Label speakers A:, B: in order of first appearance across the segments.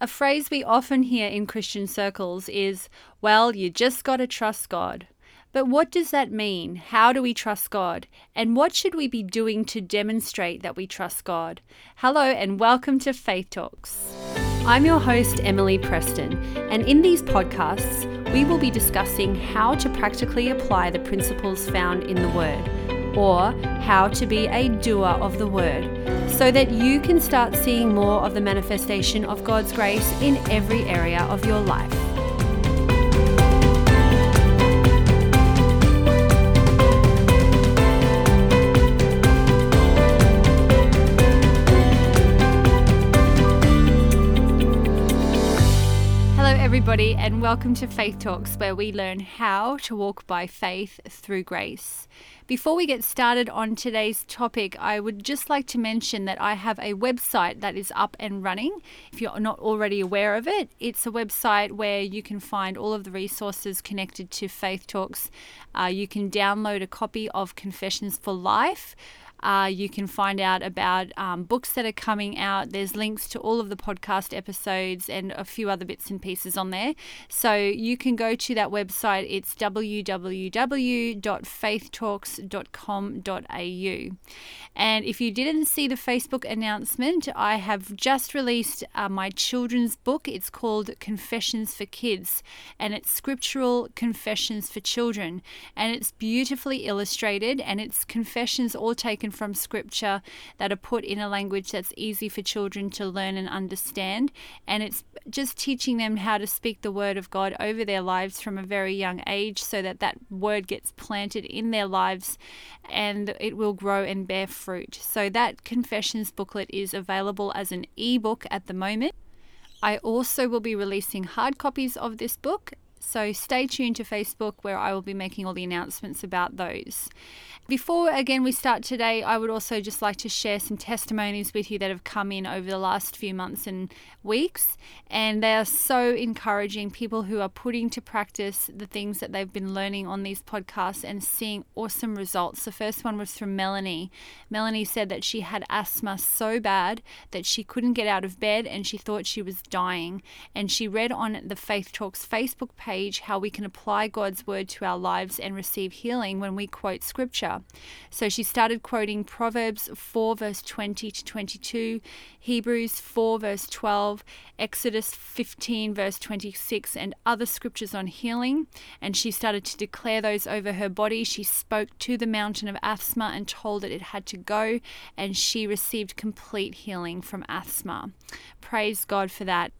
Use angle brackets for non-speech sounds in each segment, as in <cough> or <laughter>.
A: A phrase we often hear in Christian circles is, well, you just got to trust God. But what does that mean? How do we trust God? And what should we be doing to demonstrate that we trust God? Hello, and welcome to Faith Talks. I'm your host, Emily Preston, and in these podcasts, we will be discussing how to practically apply the principles found in the Word, or how to be a doer of the Word so that you can start seeing more of the manifestation of God's grace in every area of your life. Everybody, and welcome to Faith Talks, where we learn how to walk by faith through grace. Before we get started on today's topic, I would just like to mention that I have a website that is up and running. If you're not already aware of it, it's a website where you can find all of the resources connected to Faith Talks. Uh, you can download a copy of Confessions for Life. Uh, you can find out about um, books that are coming out. There's links to all of the podcast episodes and a few other bits and pieces on there. So you can go to that website. It's www.faithtalks.com.au. And if you didn't see the Facebook announcement, I have just released uh, my children's book. It's called Confessions for Kids, and it's scriptural confessions for children. And it's beautifully illustrated, and it's confessions all taken taken from scripture that are put in a language that's easy for children to learn and understand. And it's just teaching them how to speak the word of God over their lives from a very young age so that that word gets planted in their lives and it will grow and bear fruit. So that confessions booklet is available as an ebook at the moment. I also will be releasing hard copies of this book so stay tuned to Facebook where I will be making all the announcements about those. Before again we start today, I would also just like to share some testimonies with you that have come in over the last few months and weeks, and they are so encouraging. People who are putting to practice the things that they've been learning on these podcasts and seeing awesome results. The first one was from Melanie. Melanie said that she had asthma so bad that she couldn't get out of bed and she thought she was dying, and she read on the Faith Talks Facebook page how we can apply God's word to our lives and receive healing when we quote scripture. So she started quoting Proverbs 4, verse 20 to 22, Hebrews 4, verse 12, Exodus 15, verse 26, and other scriptures on healing. And she started to declare those over her body. She spoke to the mountain of asthma and told it it had to go, and she received complete healing from asthma. Praise God for that.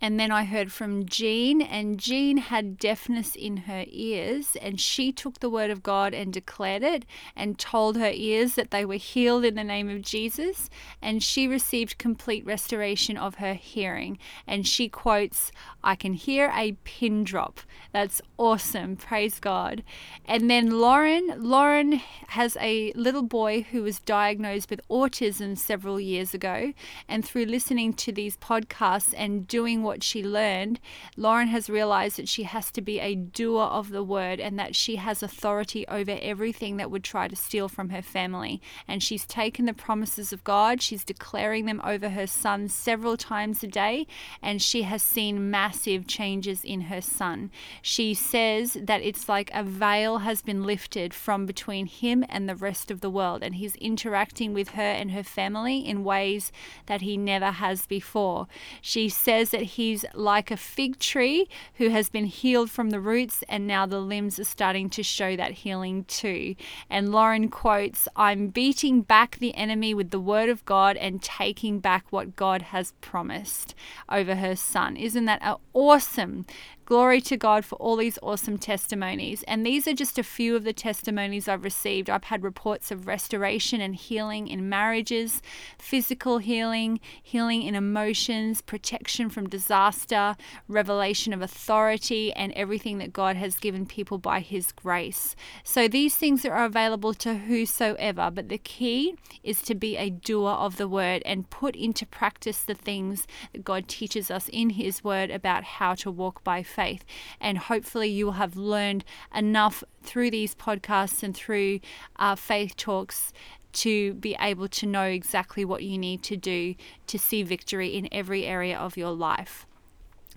A: And then I heard from Jean, and Jean had deafness in her ears, and she took the word of God and declared it and told her ears that they were healed in the name of Jesus. And she received complete restoration of her hearing. And she quotes, I can hear a pin drop. That's awesome. Praise God. And then Lauren, Lauren has a little boy who was diagnosed with autism several years ago. And through listening to these podcasts and doing what she learned, Lauren has realized that she has to be a doer of the word and that she has authority over everything that would try to steal from her family. And she's taken the promises of God, she's declaring them over her son several times a day, and she has seen massive changes in her son. She says that it's like a veil has been lifted from between him and the rest of the world, and he's interacting with her and her family in ways that he never has before. She says that he's like a fig tree who has been healed from the roots, and now the limbs are starting to show that healing too. And Lauren quotes, I'm beating back the enemy with the word of God and taking back what God has promised over her son. Isn't that awesome? Glory to God for all these awesome testimonies. And these are just a few of the testimonies I've received. I've had reports of restoration and healing in marriages, physical healing, healing in emotions, protection from disaster, revelation of authority, and everything that God has given people by His grace. So these things are available to whosoever, but the key is to be a doer of the word and put into practice the things that God teaches us in His word about how to walk by faith faith. And hopefully, you will have learned enough through these podcasts and through uh, faith talks to be able to know exactly what you need to do to see victory in every area of your life.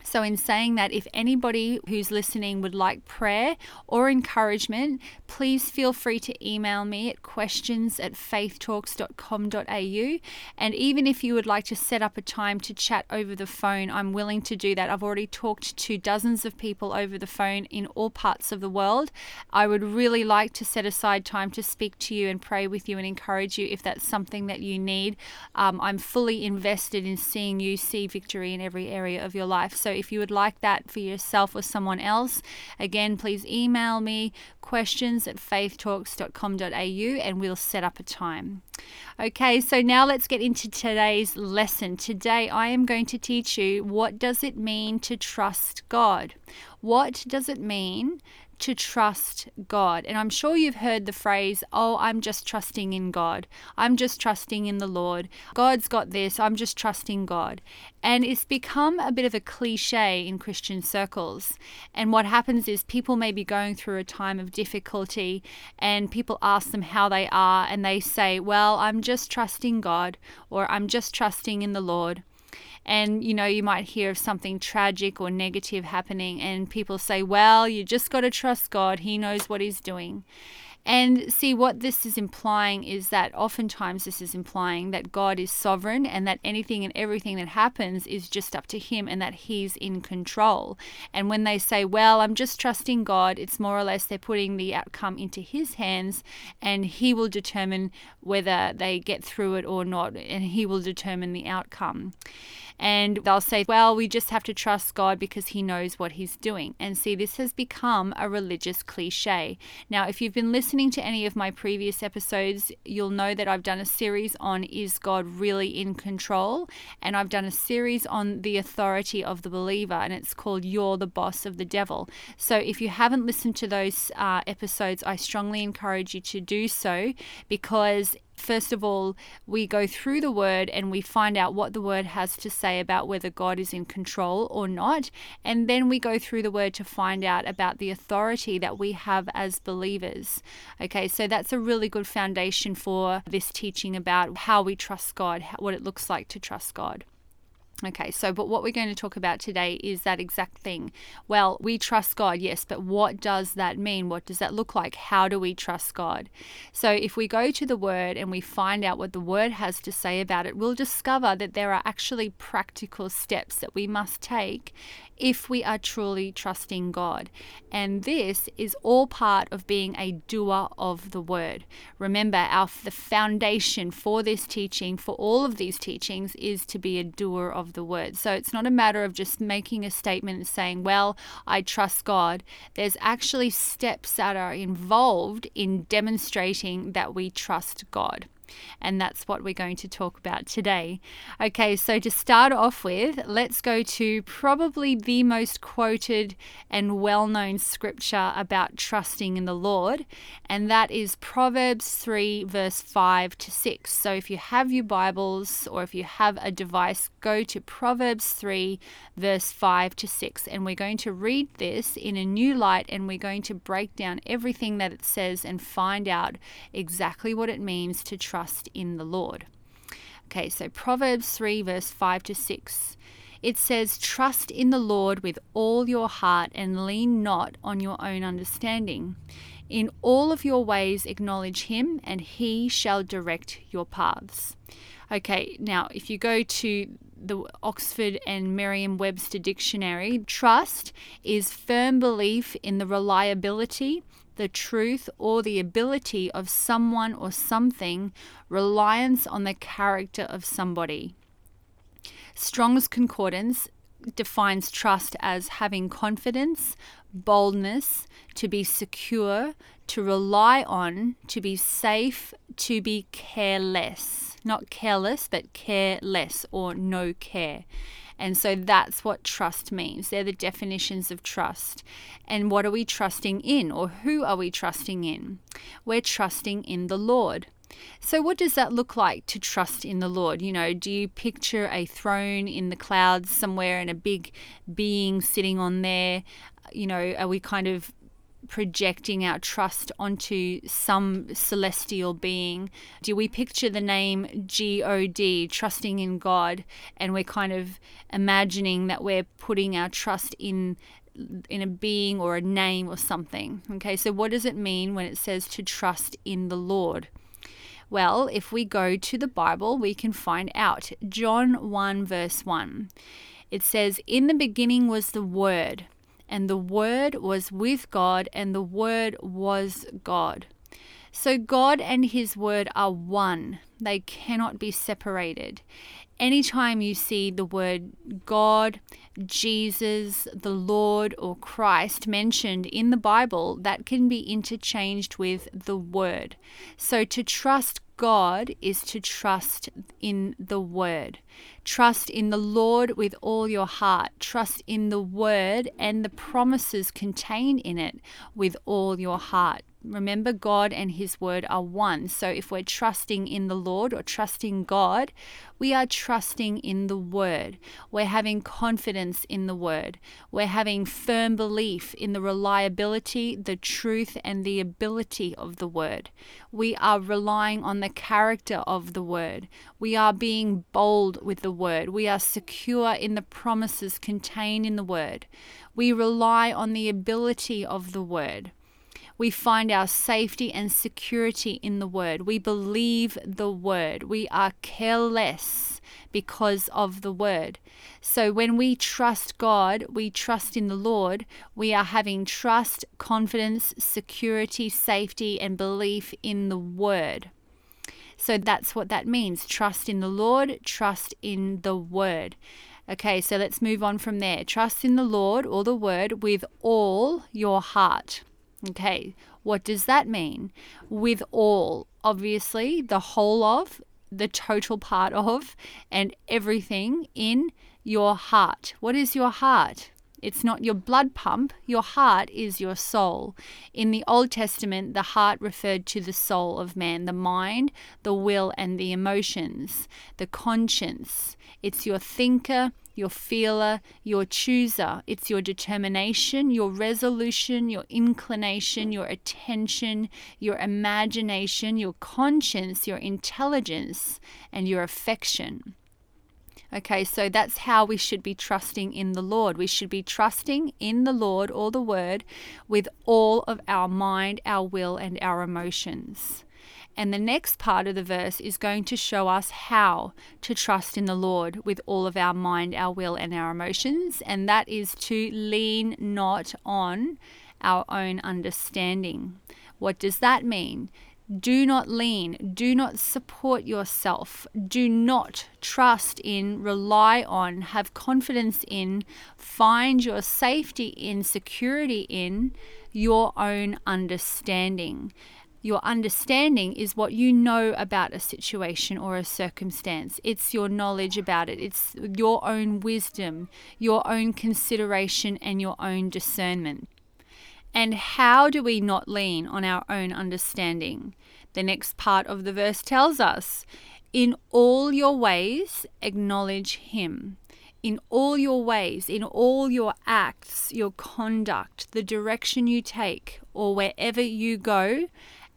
A: So, in saying that, if anybody who's listening would like prayer or encouragement, please feel free to email me at questions at faithtalks.com.au. And even if you would like to set up a time to chat over the phone, I'm willing to do that. I've already talked to dozens of people over the phone in all parts of the world. I would really like to set aside time to speak to you and pray with you and encourage you if that's something that you need. Um, I'm fully invested in seeing you see victory in every area of your life. So, if you would like that for yourself or someone else, again, please email me questions at faithtalks.com.au and we'll set up a time. Okay, so now let's get into today's lesson. Today I am going to teach you what does it mean to trust God? What does it mean to trust God. And I'm sure you've heard the phrase, oh, I'm just trusting in God. I'm just trusting in the Lord. God's got this. I'm just trusting God. And it's become a bit of a cliche in Christian circles. And what happens is people may be going through a time of difficulty and people ask them how they are and they say, well, I'm just trusting God or I'm just trusting in the Lord and you know you might hear of something tragic or negative happening and people say well you just got to trust god. He knows what he's doing and see, what this is implying is that oftentimes this is implying that God is sovereign and that anything and everything that happens is just up to Him and that He's in control. And when they say, Well, I'm just trusting God, it's more or less they're putting the outcome into His hands and He will determine whether they get through it or not, and He will determine the outcome. And they'll say, well, we just have to trust God because He knows what He's doing. And see, this has become a religious cliche. Now, if you've been listening to any of my previous episodes, you'll know that I've done a series on Is God Really in Control? And I've done a series on the authority of the believer, and it's called You're the Boss of the Devil. So if you haven't listened to those uh, episodes, I strongly encourage you to do so because first of all, we go through the word and we find out what the word has to say about whether God is in control or not. And then we go through the word to find out about the authority that we have as believers. Okay, so that's a really good foundation for this teaching about how we trust God, what it looks like to trust God. Okay, so but what we're going to talk about today is that exact thing. Well, we trust God, yes, but what does that mean? What does that look like? How do we trust God? So if we go to the Word and we find out what the Word has to say about it, we'll discover that there are actually practical steps that we must take if we are truly trusting God. And this is all part of being a doer of the Word. Remember, our the foundation for this teaching, for all of these teachings, is to be a doer of the word. So it's not a matter of just making a statement and saying, well, I trust God. There's actually steps that are involved in demonstrating that we trust God. And that's what we're going to talk about today. Okay, so to start off with, let's go to probably the most quoted and well known scripture about trusting in the Lord, and that is Proverbs 3, verse 5 to 6. So if you have your Bibles or if you have a device, go to Proverbs 3, verse 5 to 6, and we're going to read this in a new light and we're going to break down everything that it says and find out exactly what it means to trust trust in the Lord. Okay, so Proverbs 3, verse 5 to 6. It says, Trust in the Lord with all your heart and lean not on your own understanding. In all of your ways acknowledge him, and he shall direct your paths. Okay, now if you go to the Oxford and Merriam Webster dictionary, trust is firm belief in the reliability, the truth, or the ability of someone or something, reliance on the character of somebody. Strong's Concordance defines trust as having confidence, boldness, to be secure, to rely on, to be safe, to be careless. Not careless, but careless or no care. And so that's what trust means. They're the definitions of trust. And what are we trusting in, or who are we trusting in? We're trusting in the Lord. So, what does that look like to trust in the Lord? You know, do you picture a throne in the clouds somewhere and a big being sitting on there? You know, are we kind of projecting our trust onto some celestial being? Do we picture the name G O D, trusting in God, and we're kind of imagining that we're putting our trust in in a being or a name or something? Okay, so what does it mean when it says to trust in the Lord? Well, if we go to the Bible, we can find out. John 1, verse 1. It says, In the beginning was the Word, and the Word was with God, and the Word was God. So God and His Word are one, they cannot be separated. Anytime you see the word God, Jesus, the Lord, or Christ mentioned in the Bible, that can be interchanged with the Word. So to trust God is to trust in the Word. Trust in the Lord with all your heart. Trust in the Word and the promises contained in it with all your heart. Remember, God and His Word are one. So if we're trusting in the Lord or trusting God, we are trusting in the Word. We're having confidence in the Word. We're having firm belief in the reliability, the truth, and the ability of the Word. We are relying on the character of the Word. We are being bold with the Word. We are secure in the promises contained in the Word. We rely on the ability of the Word. We find our safety and security in the Word. We believe the Word. We are careless because of the Word. So when we trust God, we trust in the Lord, we are having trust, confidence, security, safety, and belief in the Word. So that's what that means trust in the Lord, trust in the Word. Okay, so let's move on from there. Trust in the Lord or the Word with all your heart. Okay, what does that mean? With all, obviously, the whole of, the total part of, and everything in your heart. What is your heart? It's not your blood pump, your heart is your soul. In the Old Testament, the heart referred to the soul of man, the mind, the will, and the emotions, the conscience. It's your thinker, your feeler, your chooser. It's your determination, your resolution, your inclination, your attention, your imagination, your conscience, your intelligence, and your affection. Okay, so that's how we should be trusting in the Lord. We should be trusting in the Lord or the Word with all of our mind, our will, and our emotions. And the next part of the verse is going to show us how to trust in the Lord with all of our mind, our will, and our emotions. And that is to lean not on our own understanding. What does that mean? Do not lean, do not support yourself, do not trust in, rely on, have confidence in, find your safety in, security in your own understanding. Your understanding is what you know about a situation or a circumstance. It's your knowledge about it. It's your own wisdom, your own consideration, and your own discernment. And how do we not lean on our own understanding? The next part of the verse tells us In all your ways, acknowledge Him. In all your ways, in all your acts, your conduct, the direction you take, or wherever you go,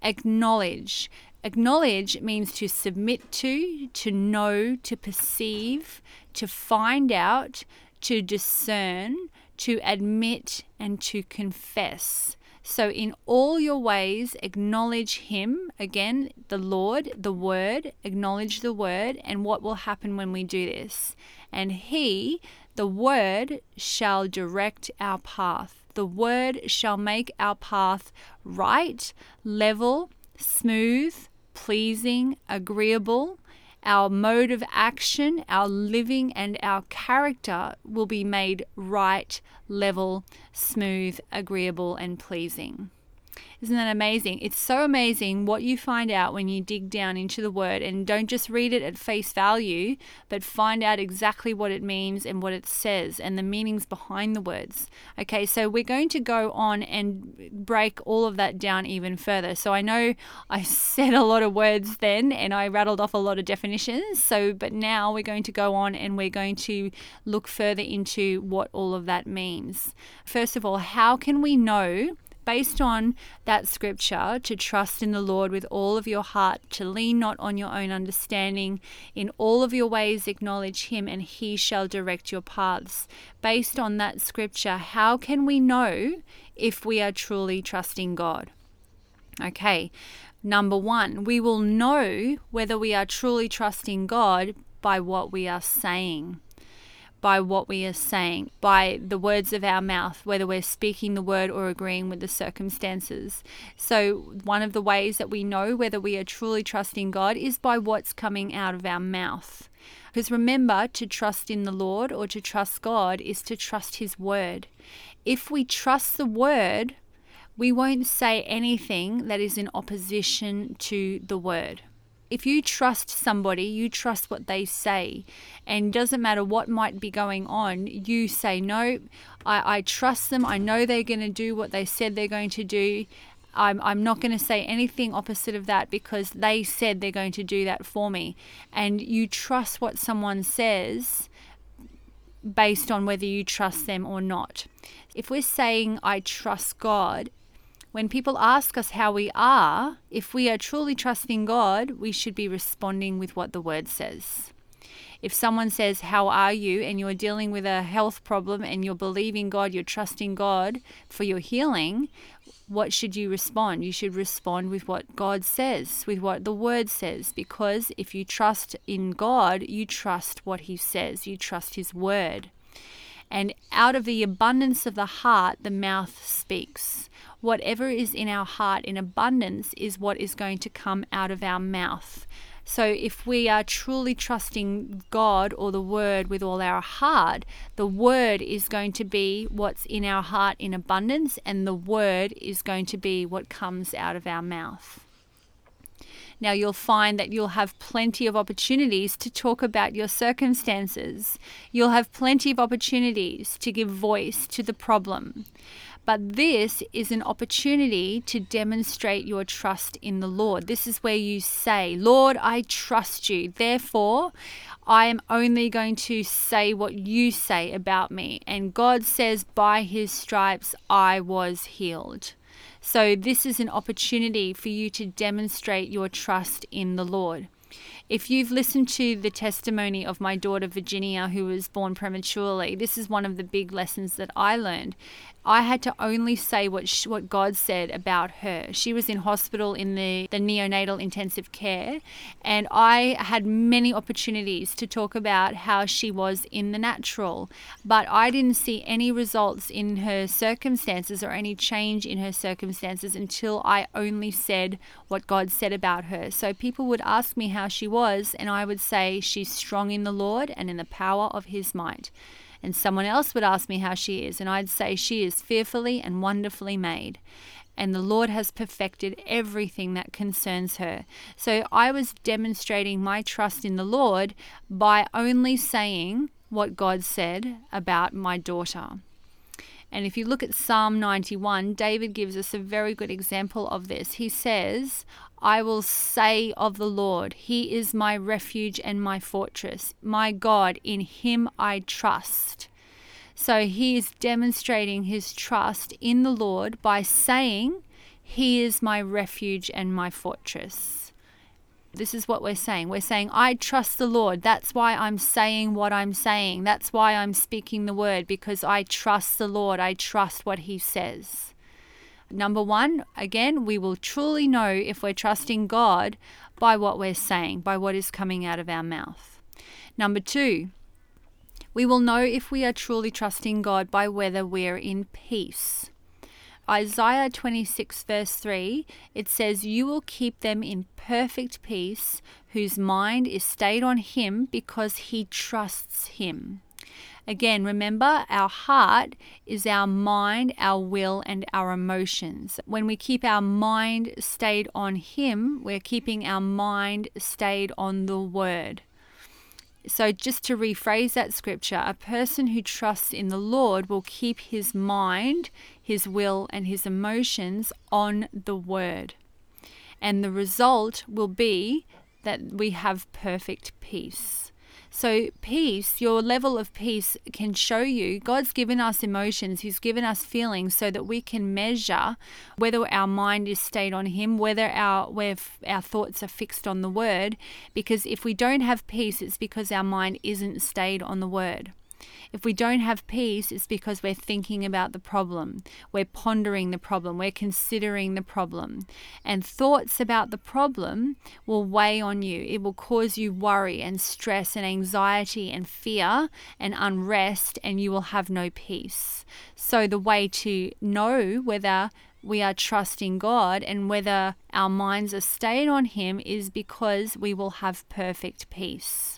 A: acknowledge. Acknowledge means to submit to, to know, to perceive, to find out, to discern, to admit, and to confess. So, in all your ways, acknowledge Him. Again, the Lord, the Word, acknowledge the Word, and what will happen when we do this. And He, the Word, shall direct our path. The word shall make our path right, level, smooth, pleasing, agreeable. Our mode of action, our living, and our character will be made right, level, smooth, agreeable, and pleasing. Isn't that amazing? It's so amazing what you find out when you dig down into the word and don't just read it at face value, but find out exactly what it means and what it says and the meanings behind the words. Okay, so we're going to go on and break all of that down even further. So I know I <laughs> said a lot of words then and I rattled off a lot of definitions. So, but now we're going to go on and we're going to look further into what all of that means. First of all, how can we know based on that scripture, to trust in the Lord with all of your heart, to lean not on your own understanding, in all of your ways acknowledge Him, and He shall direct your paths. Based on that scripture, how can we know if we are truly trusting God? Okay, number one, we will know whether we are truly trusting God by what we are saying by what we are saying, by the words of our mouth, whether we're speaking the word or agreeing with the circumstances. So, one of the ways that we know whether we are truly trusting God is by what's coming out of our mouth. Because remember, to trust in the Lord or to trust God is to trust His word. If we trust the word, we won't say anything that is in opposition to the word if you trust somebody, you trust what they say. And doesn't matter what might be going on, you say, No, I, I trust them. I know they're going to do what they said they're going to do. I'm, I'm not going to say anything opposite of that because they said they're going to do that for me. And you trust what someone says based on whether you trust them or not. If we're saying, I trust God, when people ask us how we are, if we are truly trusting God, we should be responding with what the word says. If someone says, How are you? and you're dealing with a health problem and you're believing God, you're trusting God for your healing, what should you respond? You should respond with what God says, with what the word says, because if you trust in God, you trust what He says, you trust His word. And out of the abundance of the heart, the mouth speaks whatever is in our heart in abundance is what is going to come out of our mouth. So, if we are truly trusting God or the Word with all our heart, the Word is going to be what's in our heart in abundance, and the Word is going to be what comes out of our mouth. Now, you'll find that you'll have plenty of opportunities to talk about your circumstances. You'll have plenty of opportunities to give voice to the problem. But this is an opportunity to demonstrate your trust in the Lord. This is where you say, Lord, I trust you. Therefore, I am only going to say what you say about me. And God says, by his stripes, I was healed. So, this is an opportunity for you to demonstrate your trust in the Lord. If you've listened to the testimony of my daughter Virginia, who was born prematurely, this is one of the big lessons that I learned. I had to only say what she, what God said about her. She was in hospital in the, the neonatal intensive care, and I had many opportunities to talk about how she was in the natural, but I didn't see any results in her circumstances or any change in her circumstances until I only said what God said about her. So people would ask me how she was, and I would say she's strong in the Lord and in the power of His might. And someone else would ask me how she is, and I'd say, She is fearfully and wonderfully made. And the Lord has perfected everything that concerns her. So I was demonstrating my trust in the Lord by only saying what God said about my daughter. And if you look at Psalm 91, David gives us a very good example of this. He says, I will say of the Lord, He is my refuge and my fortress, my God, in Him I trust. So he is demonstrating his trust in the Lord by saying, He is my refuge and my fortress. This is what we're saying. We're saying, I trust the Lord. That's why I'm saying what I'm saying. That's why I'm speaking the word, because I trust the Lord. I trust what He says. Number one, again, we will truly know if we're trusting God by what we're saying, by what is coming out of our mouth. Number two, we will know if we are truly trusting God by whether we're in peace. Isaiah 26, verse 3, it says, You will keep them in perfect peace, whose mind is stayed on Him because He trusts Him. Again, remember our heart is our mind, our will, and our emotions. When we keep our mind stayed on Him, we're keeping our mind stayed on the Word. So, just to rephrase that scripture, a person who trusts in the Lord will keep his mind, his will, and his emotions on the Word. And the result will be that we have perfect peace. So, peace, your level of peace can show you God's given us emotions, He's given us feelings so that we can measure whether our mind is stayed on Him, whether our, where our thoughts are fixed on the Word. Because if we don't have peace, it's because our mind isn't stayed on the Word. If we don't have peace, it's because we're thinking about the problem, we're pondering the problem, we're considering the problem. And thoughts about the problem will weigh on you. It will cause you worry and stress and anxiety and fear and unrest, and you will have no peace. So, the way to know whether we are trusting God and whether our minds are stayed on Him is because we will have perfect peace.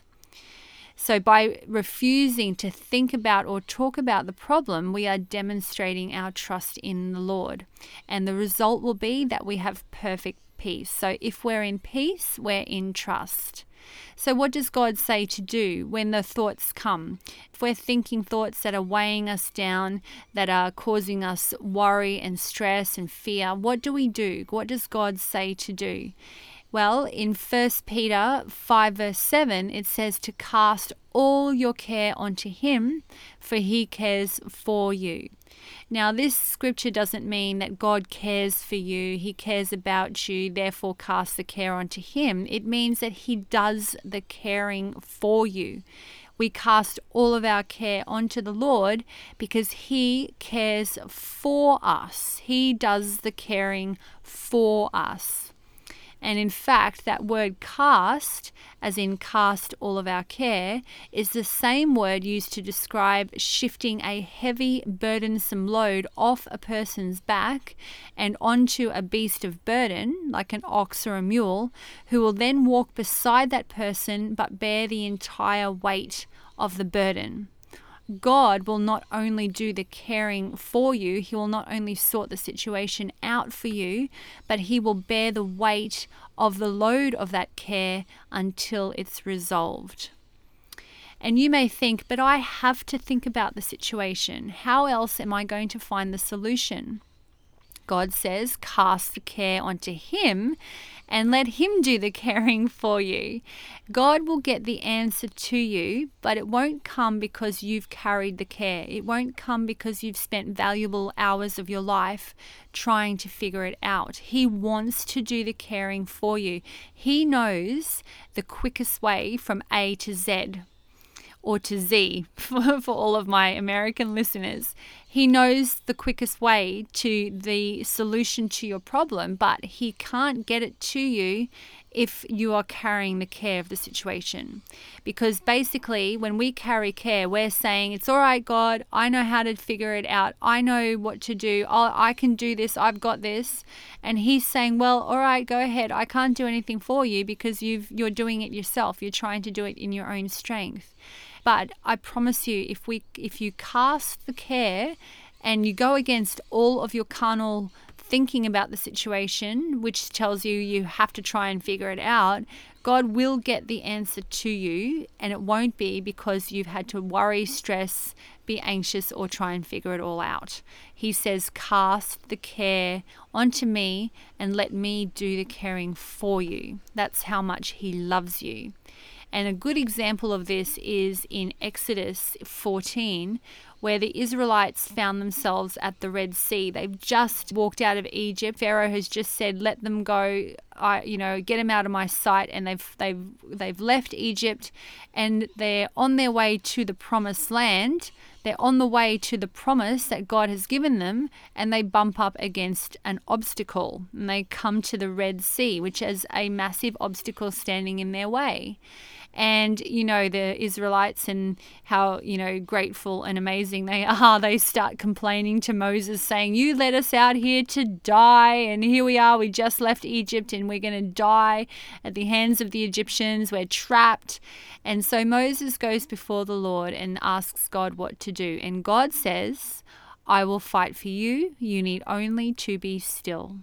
A: So, by refusing to think about or talk about the problem, we are demonstrating our trust in the Lord. And the result will be that we have perfect peace. So, if we're in peace, we're in trust. So, what does God say to do when the thoughts come? If we're thinking thoughts that are weighing us down, that are causing us worry and stress and fear, what do we do? What does God say to do? Well, in 1 Peter 5, verse 7, it says to cast all your care onto Him, for He cares for you. Now, this scripture doesn't mean that God cares for you, He cares about you, therefore cast the care onto Him. It means that He does the caring for you. We cast all of our care onto the Lord because He cares for us. He does the caring for us. And in fact, that word cast, as in cast all of our care, is the same word used to describe shifting a heavy, burdensome load off a person's back and onto a beast of burden, like an ox or a mule, who will then walk beside that person but bear the entire weight of the burden. God will not only do the caring for you, He will not only sort the situation out for you, but He will bear the weight of the load of that care until it's resolved. And you may think, but I have to think about the situation. How else am I going to find the solution? God says, cast the care onto Him and let Him do the caring for you. God will get the answer to you, but it won't come because you've carried the care. It won't come because you've spent valuable hours of your life trying to figure it out. He wants to do the caring for you. He knows the quickest way from A to Z or to Z <laughs> for, for all of my American listeners. He knows the quickest way to the solution to your problem, but he can't get it to you if you are carrying the care of the situation. Because basically, when we carry care, we're saying, It's all right, God, I know how to figure it out. I know what to do. I'll, I can do this. I've got this. And He's saying, Well, all right, go ahead. I can't do anything for you because you've, you're doing it yourself. You're trying to do it in your own strength. But I promise you, if we if you cast the care and you go against all of your carnal thinking about the situation, which tells you you have to try and figure it out, God will get the answer to you, and it won't be because you've had to worry, stress, be anxious, or try and figure it all out. He says, Cast the care onto me and let me do the caring for you. That's how much He loves you. And a good example of this is in Exodus 14, where the Israelites found themselves at the Red Sea. They've just walked out of Egypt. Pharaoh has just said, "Let them go. I, you know, get them out of my sight." And they've they've they've left Egypt, and they're on their way to the Promised Land. They're on the way to the promise that God has given them, and they bump up against an obstacle, and they come to the Red Sea, which is a massive obstacle standing in their way and you know the Israelites and how you know grateful and amazing they <laughs> are they start complaining to Moses saying you led us out here to die and here we are we just left Egypt and we're going to die at the hands of the Egyptians. We're trapped. And so Moses goes before the Lord and asks God what to do. And God says I will fight for you. You need only to be still.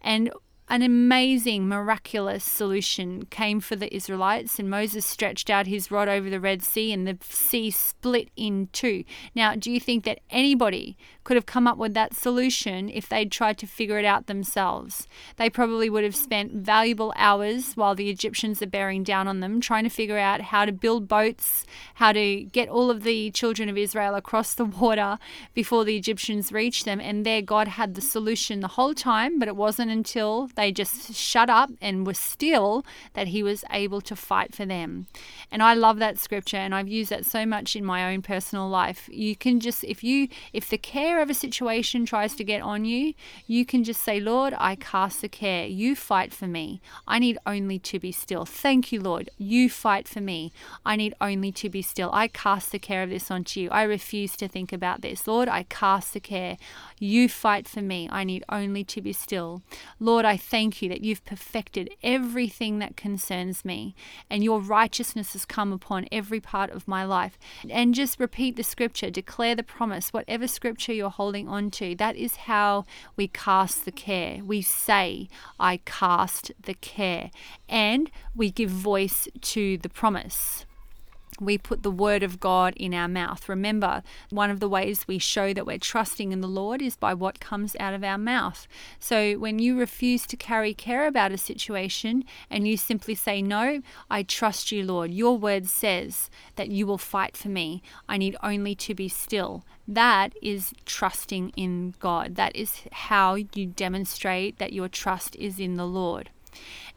A: And an amazing, miraculous solution came for the Israelites, and Moses stretched out his rod over the Red Sea, and the sea split in two. Now, do you think that anybody could have come up with that solution if they'd tried to figure it out themselves? They probably would have spent valuable hours while the Egyptians are bearing down on them, trying to figure out how to build boats, how to get all of the children of Israel across the water before the Egyptians reached them. And there, God had the solution the whole time, but it wasn't until they just shut up and were still that he was able to fight for them. And I love that scripture and I've used that so much in my own personal life. You can just if you if the care of a situation tries to get on you, you can just say, "Lord, I cast the care. You fight for me. I need only to be still. Thank you, Lord. You fight for me. I need only to be still. I cast the care of this onto you. I refuse to think about this. Lord, I cast the care. You fight for me. I need only to be still. Lord, I thank you that you've perfected everything that concerns me, and your righteousness has come upon every part of my life. And just repeat the scripture, declare the promise, whatever scripture you're holding on to. That is how we cast the care. We say, I cast the care, and we give voice to the promise we put the word of God in our mouth. Remember, one of the ways we show that we're trusting in the Lord is by what comes out of our mouth. So when you refuse to carry care about a situation and you simply say, No, I trust you, Lord, your word says that you will fight for me. I need only to be still. That is trusting in God. That is how you demonstrate that your trust is in the Lord.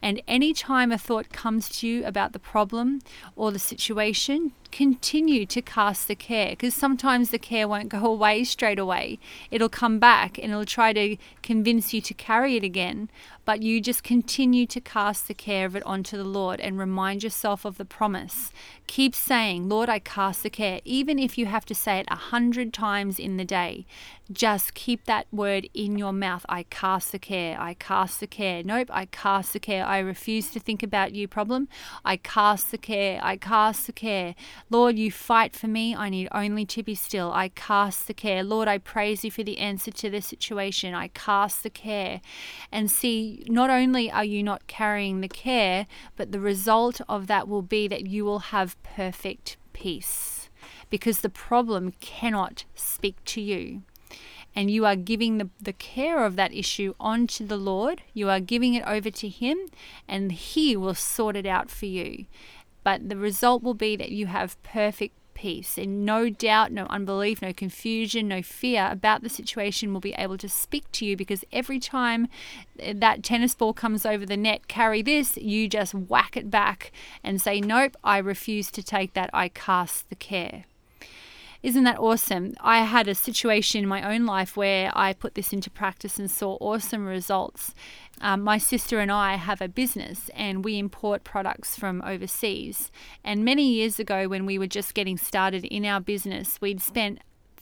A: And anytime a thought comes to you about the problem or the situation, continue to cast the care because sometimes the care won't go <laughs> away straight away. It'll come back and it'll try to convince you to carry it again. But you just continue to cast the care of it onto the Lord and remind yourself of the promise. Keep saying, Lord, I cast the care, even if you have to say it a hundred times in the day. Just keep that word in your mouth. I cast the care. I cast the care. Nope, I cast the care. I refuse to think about you, problem. I cast the care. I cast the care. Lord, you fight for me. I need only to be still. I cast the care. Lord, I praise you for the answer to the situation. I cast the care. And see, not only are you not carrying the care, but the result of that will be that you will have perfect peace because the problem cannot speak to you and you are giving the, the care of that issue onto the Lord. You are giving it over to Him, and He will sort it out for you. But the result will be that you have perfect peace and no doubt, no unbelief, no confusion, no fear about the situation will be able to speak to you because every time that tennis ball comes over the net, carry this, you just whack it back and say, Nope, I refuse to take that. I cast the care. Isn't that awesome? I had a situation in my own life where I put this into practice and saw awesome results. Um, my sister and I have a business and we import products from overseas. And many years ago, when we were just getting started in our business, we'd spent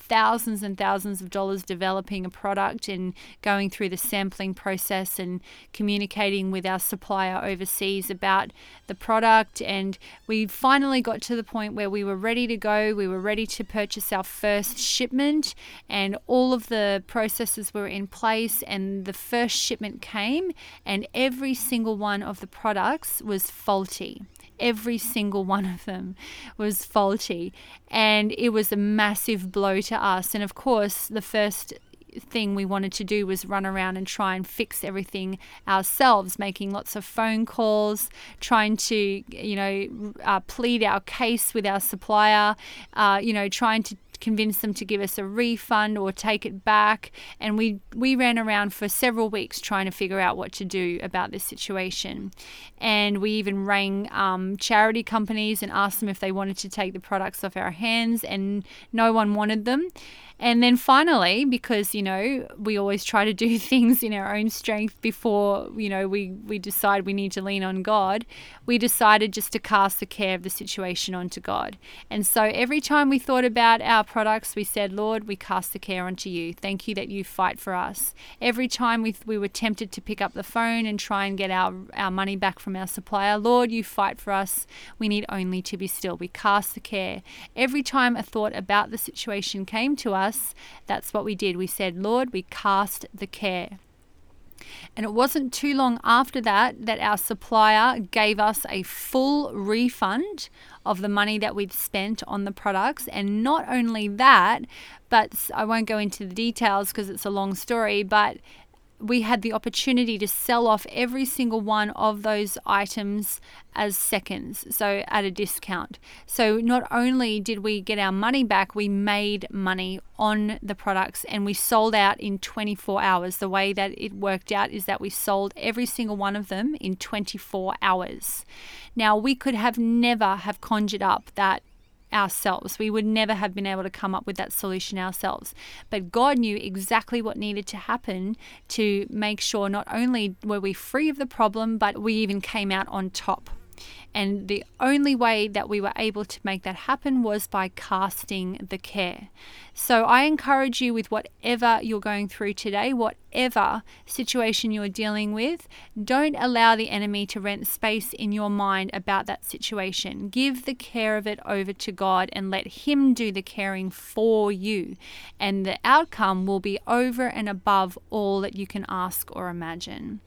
A: thousands and thousands of dollars developing a product and going through the sampling process and communicating with our supplier overseas about the product. And we finally got to the point where we were ready to go. We were ready to purchase our first shipment, and all of the processes were in place. And the first shipment came, and every single one of the products was faulty every single one of them was faulty. And it was a massive blow to us. And of course the first thing we wanted to do was run around and try and fix everything ourselves, making lots of phone calls, trying to, you know, uh, plead our case with our supplier, uh, you know, trying to convince them to give us a refund or take it back. And we, we ran around for several weeks trying to figure out what to do about this situation. And we even rang um, charity companies and asked them if they wanted to take the products off our hands, and no one wanted them. And then finally, because, you know, we always try to do <laughs> things in our own strength before, you know, we, we decide we need to lean on God, we decided just to cast the care of the situation onto God. And so every time we thought about our products, we said, Lord, we cast the care onto you. Thank you that you fight for us. Every time we, we were tempted to pick up the phone and try and get our, our money back from our supplier, Lord, you fight for us. We need only to be still. We cast the care. Every time a thought about the situation came to us, us, that's what we did. We said, Lord, we cast the care. And it wasn't too long after that that our supplier gave us a full refund of the money that we'd spent on the products. And not only that, but I won't go into the details because it's a long story, but we had the opportunity to sell off every single one of those items as seconds, so at a discount. So not only did we get our money back, we made money on the products and we sold out in 24 hours. The way that it worked out is that we sold every single one of them in 24 hours. Now, we could have never have conjured up that ourselves. We would never have been able to come up with that solution ourselves. But God knew exactly what needed to happen to make sure not only were we free of the problem, but we even came out on top. And the only way that we were able to make that happen was by casting the care. So I encourage you with whatever you're going through today, whatever situation you're dealing with, don't allow the enemy to rent space in your mind about that situation. Give the care of it over to God and let Him do the caring for you. And the outcome will be over and above all that you can ask or imagine.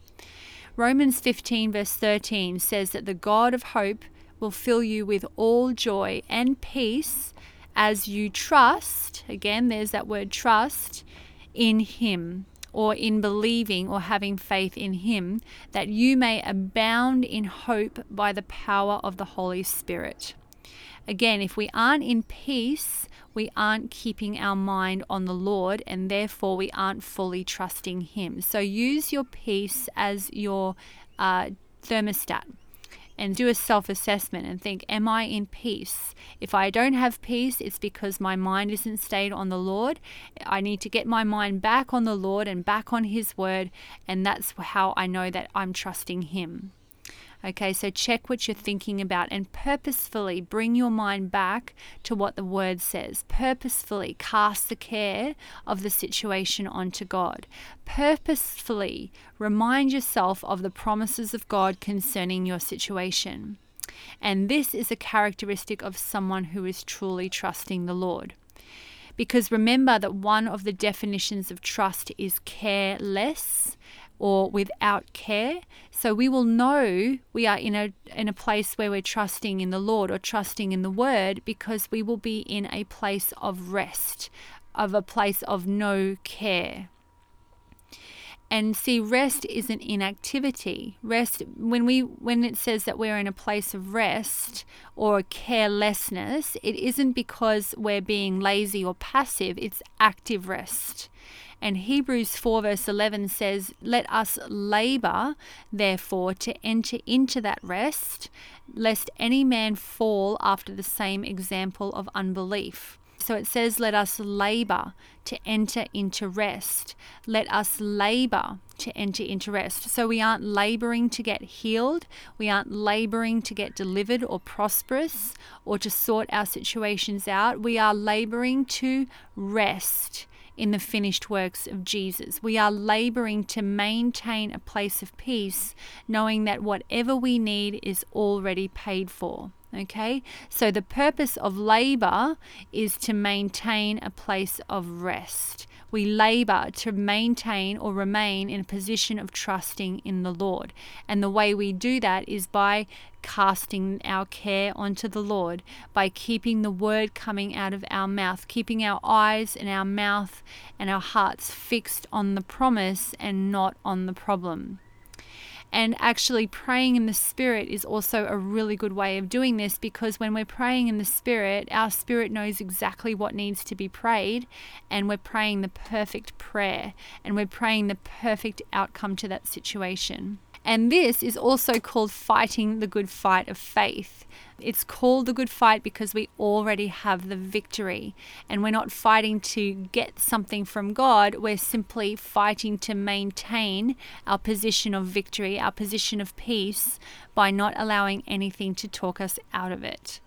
A: Romans 15, verse 13 says that the God of hope will fill you with all joy and peace as you trust. Again, there's that word trust in Him or in believing or having faith in Him, that you may abound in hope by the power of the Holy Spirit. Again, if we aren't in peace, we aren't keeping our mind on the Lord and therefore we aren't fully trusting Him. So use your peace as your uh, thermostat and do a self assessment and think, Am I in peace? If I don't have peace, it's because my mind isn't stayed on the Lord. I need to get my mind back on the Lord and back on His word, and that's how I know that I'm trusting Him. Okay, so check what you're thinking about and purposefully bring your mind back to what the word says. Purposefully cast the care of the situation onto God. Purposefully remind yourself of the promises of God concerning your situation. And this is a characteristic of someone who is truly trusting the Lord. Because remember that one of the definitions of trust is careless or without care. So we will know we are in a in a place where we're trusting in the Lord or trusting in the word because we will be in a place of rest, of a place of no care. And see, rest isn't inactivity. Rest when we when it says that we're in a place of rest or carelessness, it isn't because we're being lazy or passive, it's active rest. And Hebrews 4, verse 11 says, Let us labor, therefore, to enter into that rest, lest any man fall after the same example of unbelief. So it says, Let us labor to enter into rest. Let us labor to enter into rest. So we aren't laboring to get healed. We aren't laboring to get delivered or prosperous or to sort our situations out. We are laboring to rest in the finished works of Jesus. We are laboring to maintain a place of peace, knowing that whatever we need is already paid for. Okay, so the purpose of labor is to maintain a place of rest. We labor to maintain or remain in a position of trusting in the Lord. And the way we do that is by casting our care onto the Lord, by keeping the word coming out of our mouth, keeping our eyes and our mouth and our hearts fixed on the promise and not on the problem. And actually, praying in the Spirit is also a really good way of doing this because when we're praying in the Spirit, our Spirit knows exactly what needs to be prayed, and we're praying the perfect prayer, and we're praying the perfect outcome to that situation. And this is also called fighting the good fight of faith. It's called the good fight because we already have the victory. And we're not fighting to get something from God, we're simply fighting to maintain our position of victory, our position of peace, by not allowing anything to talk us out of it.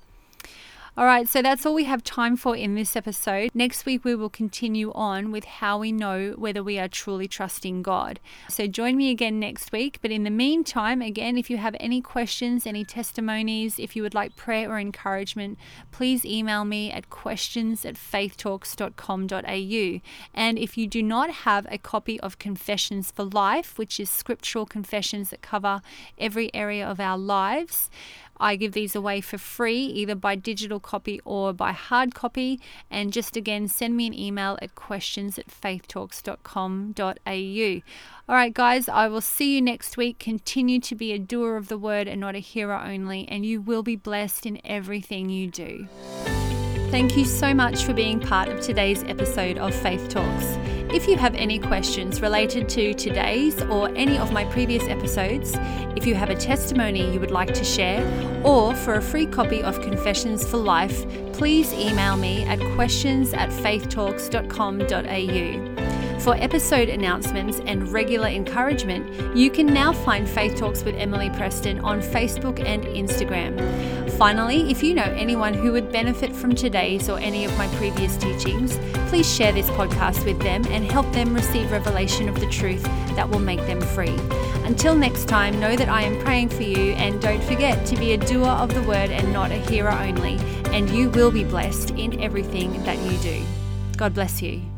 A: All right, so that's all we have time for in this episode. Next week, we will continue on with how we know whether we are truly trusting God. So join me again next week. But in the meantime, again, if you have any questions, any testimonies, if you would like prayer or encouragement, please email me at questions at faithtalks.com.au. And if you do not have a copy of Confessions for Life, which is scriptural confessions that cover every area of our lives, I give these away for free, either by digital copy or by hard copy. And just again, send me an email at questions at faithtalks.com.au. All right, guys, I will see you next week. Continue to be a doer of the word and not a hearer only, and you will be blessed in everything you do. Thank you so much for being part of today's episode of Faith Talks. If you have any questions related to today's or any of my previous episodes, if you have a testimony you would like to share, or for a free copy of Confessions for Life, please email me at questions at faithtalks.com.au. For episode announcements and regular encouragement, you can now find Faith Talks with Emily Preston on Facebook and Instagram. Finally, if you know anyone who would benefit from today's or any of my previous teachings, please share this podcast with them and help them receive revelation of the truth that will make them free. Until next time, know that I am praying for you and don't forget to be a doer of the word and not a hearer only, and you will be blessed in everything that you do. God bless you.